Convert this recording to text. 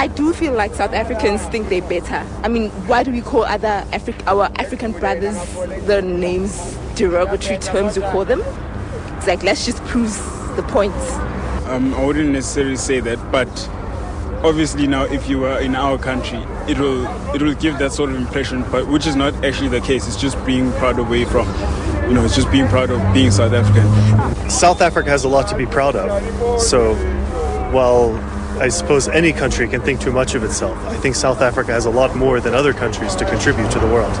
I do feel like South Africans think they're better. I mean, why do we call other Afri- our African brothers the names derogatory terms we call them? It's like let's just prove the point. Um, I wouldn't necessarily say that, but obviously now if you were in our country, it will it will give that sort of impression, but which is not actually the case. It's just being proud of where you're from. You know, it's just being proud of being South African. South Africa has a lot to be proud of. So, while I suppose any country can think too much of itself, I think South Africa has a lot more than other countries to contribute to the world.